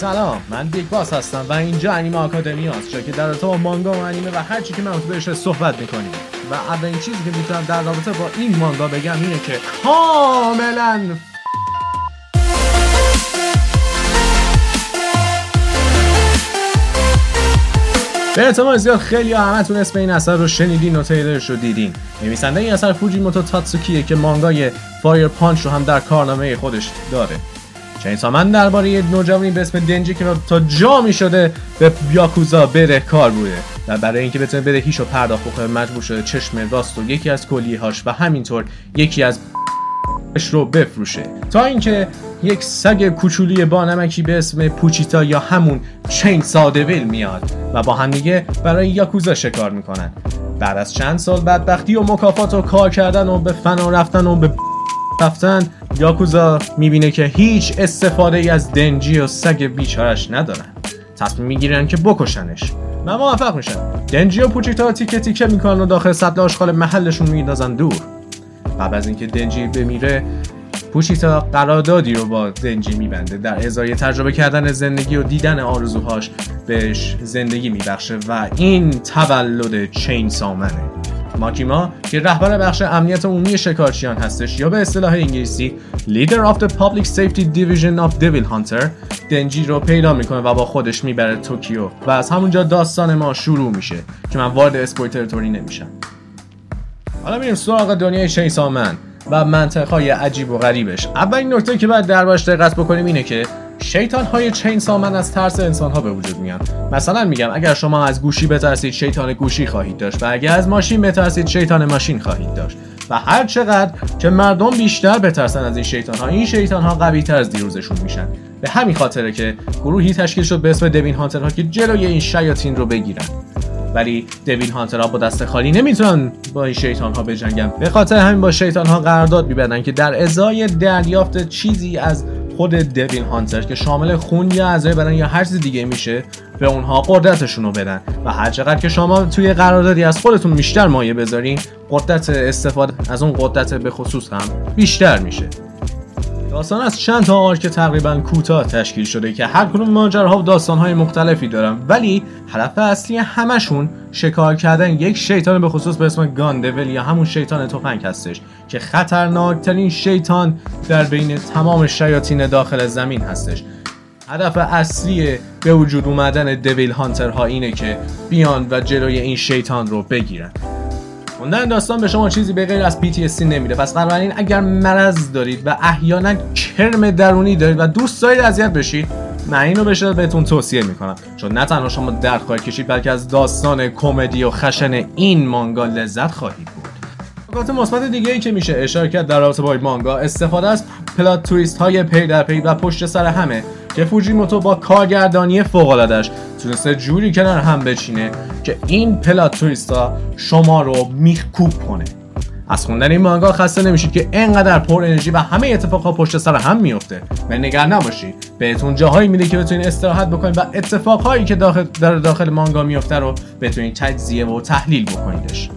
سلام من Big Boss هستم و اینجا انیمه آکادمی هست جا که در رابطه با مانگا و انیمه و هر چی که مربوط بهش صحبت می‌کنیم. و اولین چیزی که می‌تونم در رابطه با این مانگا بگم اینه که کاملا به احتمال زیاد خیلی همتون اسم این اثر رو شنیدین و تریلرش رو دیدین. نویسنده این اثر فوجیموتو تاتسوکیه که مانگای Fire Punch رو هم در کارنامه خودش داره. Chainsaw Man درباره یه نوجوانی به اسم دنجی که تا جا می شده به یاکوزا بدهکار بوده. و برای اینکه بتونه بدهیش رو پرداخت بکنه مجبور شده چشم راست و یکی از کلیه هاش و همینطور یکی از رو بفروشه. تا اینکه یک سگ کوچولی با نمکی به اسم پوچیتا یا همون Chainsaw Devil میاد و با هم دیگه برای یاکوزا شکار می‌کنن. بعد از چند سال بدبختی و مکافات و کار کردن و به فنا رفتن و به رفتن یاکوزا می‌بینه که هیچ استفاده ای از دنجی و سگ بیچارش ندارن. تصمیم می‌گیرن که بکشنش. و موفق میشن دنجی و پوچیتا تیکه تیکه می‌کنن و داخل سطل آشغال محلشون میندازن دور. قبل از اینکه دنجی بمیره پوچیتا قراردادی رو با دنجی میبنده. در ازای تجربه کردن زندگی و دیدن آرزوهاش بهش زندگی میبخشه و این تولد Chainsaw Man ه. ماکیما که رهبر بخش امنیت عمومی شکارچیان هستش یا به اصطلاح انگلیسی Leader of the Public Safety Division of Devil Hunter دنجی رو پیدا می‌کنه و با خودش می‌بره توکیو. و از همونجا داستان ما شروع میشه که من وارد spoil territory نمیشم. حالا میریم سراغ دنیای Chainsaw Man و منطقه عجیب و غریبش. اولین نکته که باید دربارش دقت بکنیم اینه که شیطان های چین سامن از ترس انسان ها به وجود میان. مثلا میگم اگر شما از گوشی بترسید شیطان گوشی خواهید داشت و اگر از ماشین بترسید شیطان ماشین خواهید داشت. و هر چقدر که مردم بیشتر بترسن از این شیطان ها این شیطان ها قوی تر از دیروزشون میشن. به همین خاطره که گروهی تشکیل شد به اسم دوین هانتر ها که جلوی این شیاطین رو بگیرن. ولی دوین هانترها با دست خالی نمی‌تونن با این شیطان ها بجنگن. به خاطر همین با شیطان ها قرارداد میبندن که در ازای دریافت چیزی از خود دوین هانتر که شامل خون یا اعضای بدن یا هر چیز دیگه میشه به اونها قدرتشون رو بدن. و هر چقدر که شما توی قراردادی از خودتون بیشتر مایه بذارین قدرت استفاده از اون قدرت به خصوص هم بیشتر میشه. داستان از چند تا آرک تقریبا کوتاه تشکیل شده که هر کدوم ماجراها و داستانهای مختلفی دارن. ولی هدف اصلی همشون شکار کردن یک شیطان به خصوص به اسم گاندول یا همون شیطان تفنگ هستش که خطرناکترین شیطان در بین تمام شیاطین داخل زمین هستش. هدف اصلی به وجود اومدن دویل هانترها اینه که بیان و جلوی این شیطان رو بگیرن. خوندن داستان به شما چیزی به غیر از PTSD نمیده. پس بنابراین اگر مرض دارید و احیانا کرم درونی دارید و دوست دارید اذیت بشید من اینو به بهتون توصیه می‌کنم. چون نه تنها شما درد خواهید کشید بلکه از داستان کمدی و خشن این مانگا لذت خواهید بود نکات مثبت دیگه ای که میشه اشاره کرد در رابطه با مانگا استفاده از plot twist های پی در پی و پشت سر همه. که فوجیموتو با کارگردانی فوق‌العاده‌اش تونسته جوری کنار هم بچینه که این plot twist ا شما رو میخکوب کنه. از خوندن این مانگا خسته نمیشید که انقدر پر انرژی و همه اتفاقها پشت سر هم میفته. و نگران نباشید بهتون جاهایی میده که بتونید استراحت بکنید و اتفاقهایی که داخل در داخل مانگا میفته رو بتونید تجزیه و تحلیل بکنیدش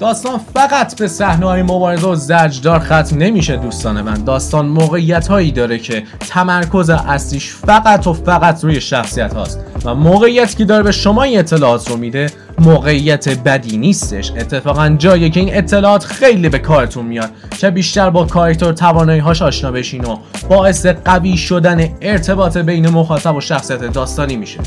داستان فقط به صحنه های مبارزه و زجدار ختم نمیشه دوستان من. داستان موقعیت هایی داره که تمرکز اصلیش فقط و فقط روی شخصیت هاست. و موقعیتی که داره به شما این اطلاعات رو میده موقعیت بدی نیستش. اتفاقا جایی که این اطلاعات خیلی به کارتون میاد. که بیشتر با کارکتر توانایی هاش آشنا بشین و باعث قوی شدن ارتباط بین مخاطب و شخصیت داستانی میشه.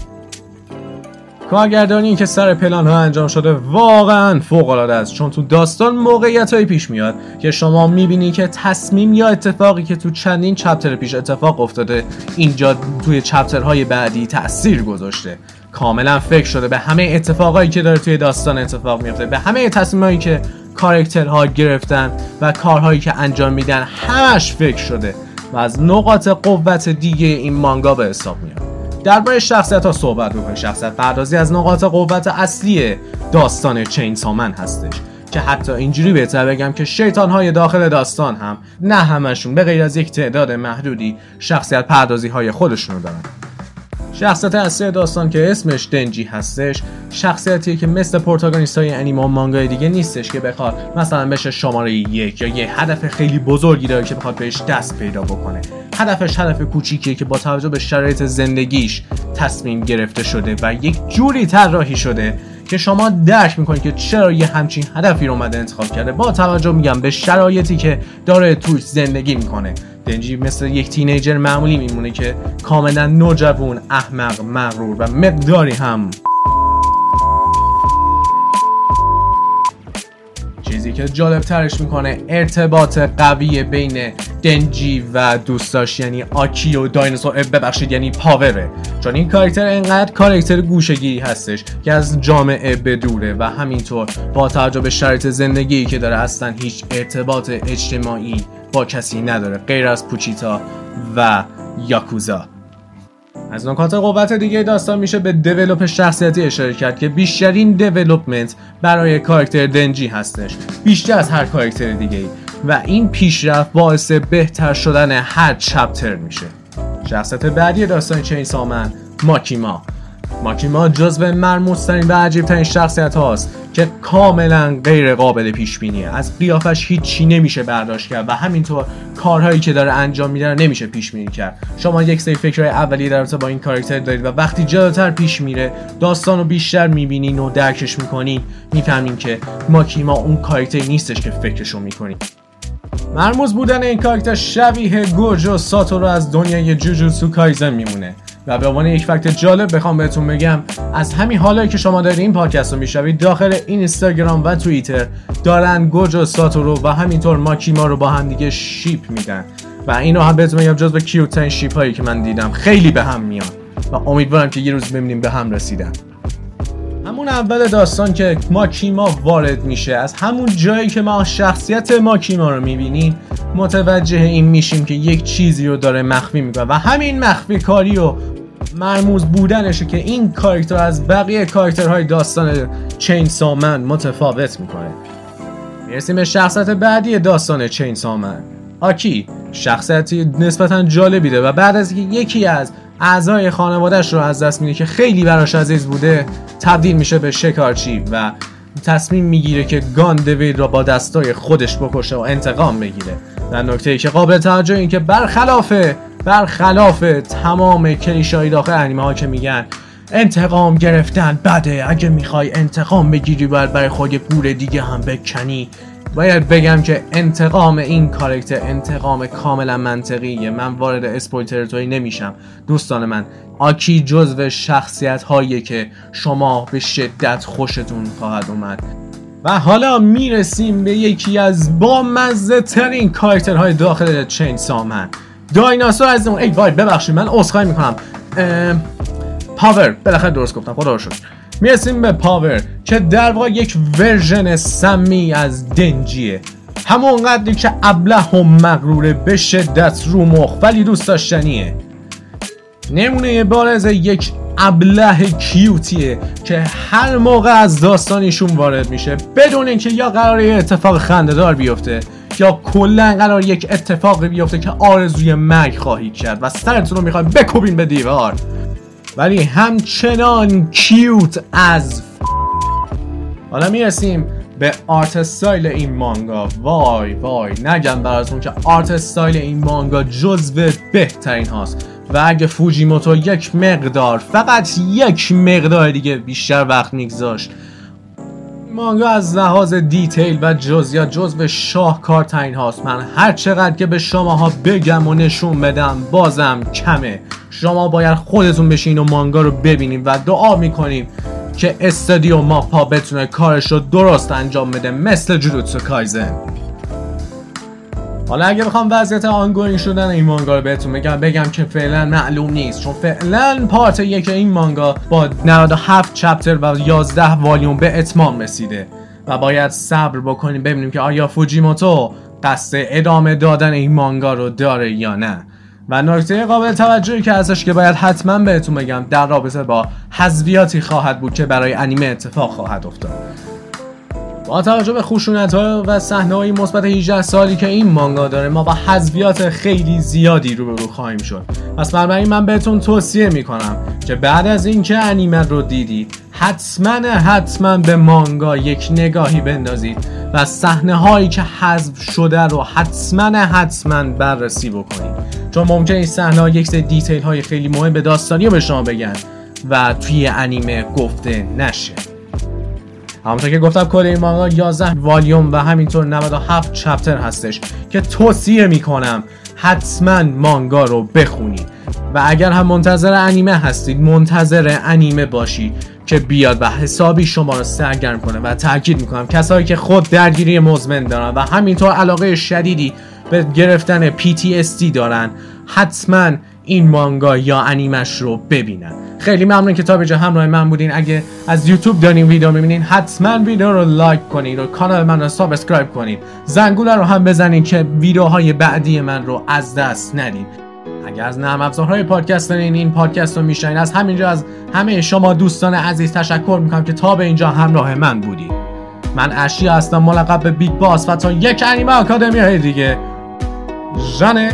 کارگردانی که سر پلان ها انجام شده واقعا فوق العاده است. چون تو داستان موقعیت های پیش میاد که شما می‌بینی که تصمیم یا اتفاقی که تو چندین چپتر پیش اتفاق افتاده اینجا توی چپترهای بعدی تاثیر گذاشته. کاملا فکر شده به همه اتفاقایی که داره توی داستان اتفاق میفته به همه تصمیمایی که کارکترها گرفتن و کارهایی که انجام میدن همش فکر شده و از نقاط قوت دیگه این مانگا به حساب میاد. درباره شخصیت ها صحبت بکنیم شخصیت پردازی از نقاط قوت اصلی داستان چین سامن هستش که حتی اینجوری بهتر بگم که شیطان های داخل داستان هم نه همشون به غیر از یک تعداد محدودی شخصیت پردازی های خودشونو دارن. شخصیت اصلی داستان که اسمش دنجی هستش شخصیتیه که مثل پروتاگونیست های انیما مانگای دیگه نیستش که بخواد مثلا بشه شماره یک یا یه هدف خیلی بزرگی داره که بخواد بهش دست پیدا بکنه. هدفش هدف کوچیکیه که با توجه به شرایط زندگیش تصمیم گرفته شده و یک جوری طراحی شده که شما درک می‌کنید که چرا یه همچین هدفی رو اومده انتخاب کرده. با توجه میگم به شرایطی که داره توش زندگی می‌کنه. دنجی مثل یک تینیجر معمولی میمونه که کاملا نوجوان احمق مغرور و مقداری هم چیزی که جالب ترش می‌کنه ارتباط قوی بین دنجی و دوستاش یعنی آکی و دایناسور. ببخشید یعنی پاوره چون این کاراکتر انقدر کاراکتر گوشگیری هستش که از جامعه بدوره و همینطور با توجه به شرایط زندگی که داره اصلا هیچ ارتباط اجتماعی با کسی نداره غیر از پوچیتا و یاکوزا. از نکات قوت دیگه داستان میشه به دیولوپ شخصیتی اشاره کرد که بیشترین دیولوپمنت برای کاراکتر دنجی هستش. بیشتر از هر کاراکتر دیگه و این پیشرفت باعث بهتر شدن هر چپتر میشه. شخصیت بعدی داستان چین سامن ماکیما. ماکیما جزو مرموزترین و عجیبترین شخصیت هاست که کاملا غیر قابل پیش بینیه از قیافش هیچی نمیشه برداشت کرد و همینطور کارهایی که داره انجام میده نمیشه پیش بینی کرد. شما یک سری فکرهای اولیه در با این کاراکتر دارید و وقتی جلوتر پیش میره داستان رو بیشتر می‌بینین و درکش می‌کنین می‌فهمین که ماکیما اون کاراکتری نیستش که فکرشو می‌کنین مرموز بودن این کاراکتر شبیه گوجو ساتورو از دنیای جوجوتسو کایزن میمونه. و به عنوان یک فکت جالب بخوام بهتون بگم از همین حالایی که شما دارید این پادکست رو میشنوید داخل این اینستاگرام و توییتر دارن گوجو ساتورو و همینطور ماکیما رو با هم دیگه شیپ میدن. و اینو هم بهتون میگم جز به کیوت ترین شیپ هایی که من دیدم. خیلی به هم میان و امیدوارم که یه روز ببینیم به هم رسیدن. همون اول داستان که ماکیما وارد میشه. از همون جایی که ما شخصیت ماکیما رو می‌بینیم متوجه این میشیم که یک چیزی رو داره مخفی می‌کنه. و همین مخفی کاری و مرموز بودنشه که این کاراکتر از بقیه کاراکترهای داستان چین سامن متفاوت می‌کنه. می‌رسیم به شخصیت بعدی داستان چین سامن آکی شخصیتی نسبتا جالبی ده و بعد از اینکه یکی از اعضای خانوادهش رو از دست میده که خیلی براش عزیز بوده تبدیل میشه به شکارچی و تصمیم می‌گیره که گان دوید را با دستای خودش بکشه و انتقام بگیره. و نکته ای که قابل توجه این که برخلاف برخلاف تمام کلیشایی داخل انیمه ها که میگن انتقام گرفتن بده. اگه می‌خوای انتقام بگیری باید برای خود گور دیگه هم بکنی. باید بگم که انتقام این کارکتر انتقام کاملا منطقیه. من وارد اسپویل تریتوری نمیشم. دوستان من آکی جزو شخصیت هایی که شما به شدت خوشتون خواهد اومد. و حالا می‌رسیم به یکی از با ترین کاراکترهای داخل Chainsaw Man. دایناسور از اون ای وای ببخشید من عذرخواهی می‌کنم. Power. بالاخره درست گفتم. خدا رو شکر. می‌رسیم به Power. که در واقع یک version سمی از دنجیه. همون قدری که ابله و مغروره به شدت رو مخ ولی دوست داشتنیه. نمونه بارز یک ابله cute یه که هر موقع از داستانیشون وارد میشه بدونین که یا قراره اتفاق خندهدار بیفته یا کلا قراره یک اتفاقی بیفته که آرزوی مرگ خواهید کرد و سرتون رو می‌خواید بکوبین به دیوار. ولی همچنان cute ه. حالا می‌رسیم به art style این مانگا. وای وای نگم براتون که art style این مانگا جزو بهترین هاست. و اگه فوجیموتو یک مقدار فقط یک مقدار دیگه بیشتر وقت میگذاشت مانگا از لحاظ دیتیل و جزئیات جزو شاهکار ترین هاست. من هر چقدر که به شماها بگم و نشون بدم بازم کمه. شما باید خودتون بشین و مانگا رو ببینیم و دعا می‌کنیم که استادیو ماپا بتونه کارش رو درست انجام بده مثل جلوتسو کایزن. حالا اگه بخوام وضعیت ongoing شدن این مانگا رو بهتون بگم بگم که فعلا معلوم نیست. چون فعلا part یک این مانگا با 97 chapter و 11 والیوم به اتمام رسیده و باید صبر بکنیم ببینیم که آیا فوجیموتو قصد ادامه دادن این مانگا رو داره یا نه. و نکته قابل توجهی که ازش که باید حتما بهتون بگم در رابطه با حذویاتی خواهد بود که برای انیمه اتفاق خواهد افتاد. با توجه به خشونت ها و صحنه های مثبت 18 سالی که این مانگا داره ما با حذفیات خیلی زیادی رو خواهیم شد. پس بنابراین من بهتون توصیه می‌کنم که بعد از اینکه انیمه رو دیدید حتما حتما به مانگا یک نگاهی بندازید و صحنه هایی که حذف شده رو حتما حتما بررسی بکنید. چون ممکن این صحنه ها یک سری دیتیل های خیلی مهم به داستانی رو به شما بگن و توی انیمه گفته نشه. همونطور که گفتم کل این مانگا 11 والیوم و همینطور 97 چپتر هستش که توصیه می‌کنم حتما مانگا رو بخونید. و اگر هم منتظر انیمه هستید منتظر انیمه باشید که بیاد و حسابی شما رو سرگرم کنه. و تاکید می‌کنم کسایی که خود درگیری مزمن دارن و همینطور علاقه شدیدی به گرفتن PTSD دارن حتما این مانگا یا انیمش رو ببینین. خیلی ممنون که تا به همراه من بودین. اگه از یوتیوب دارین ویدیو می‌بینین حتما ویدیو رو like کنید و کانال من رو subscribe کنید زنگوله رو هم بزنین که ویدیوهای بعدی من رو از دست ندین. اگر از نرم افزارهای پادکست دارین این پادکست رو میشنوین. از همینجا از همه شما دوستان عزیز تشکر می‌کنم که تا به اینجا همراه من بودید من اشیا هستم ملقب به بیگ باس و تا یک انیمه آکادمی های دیگه. ژانه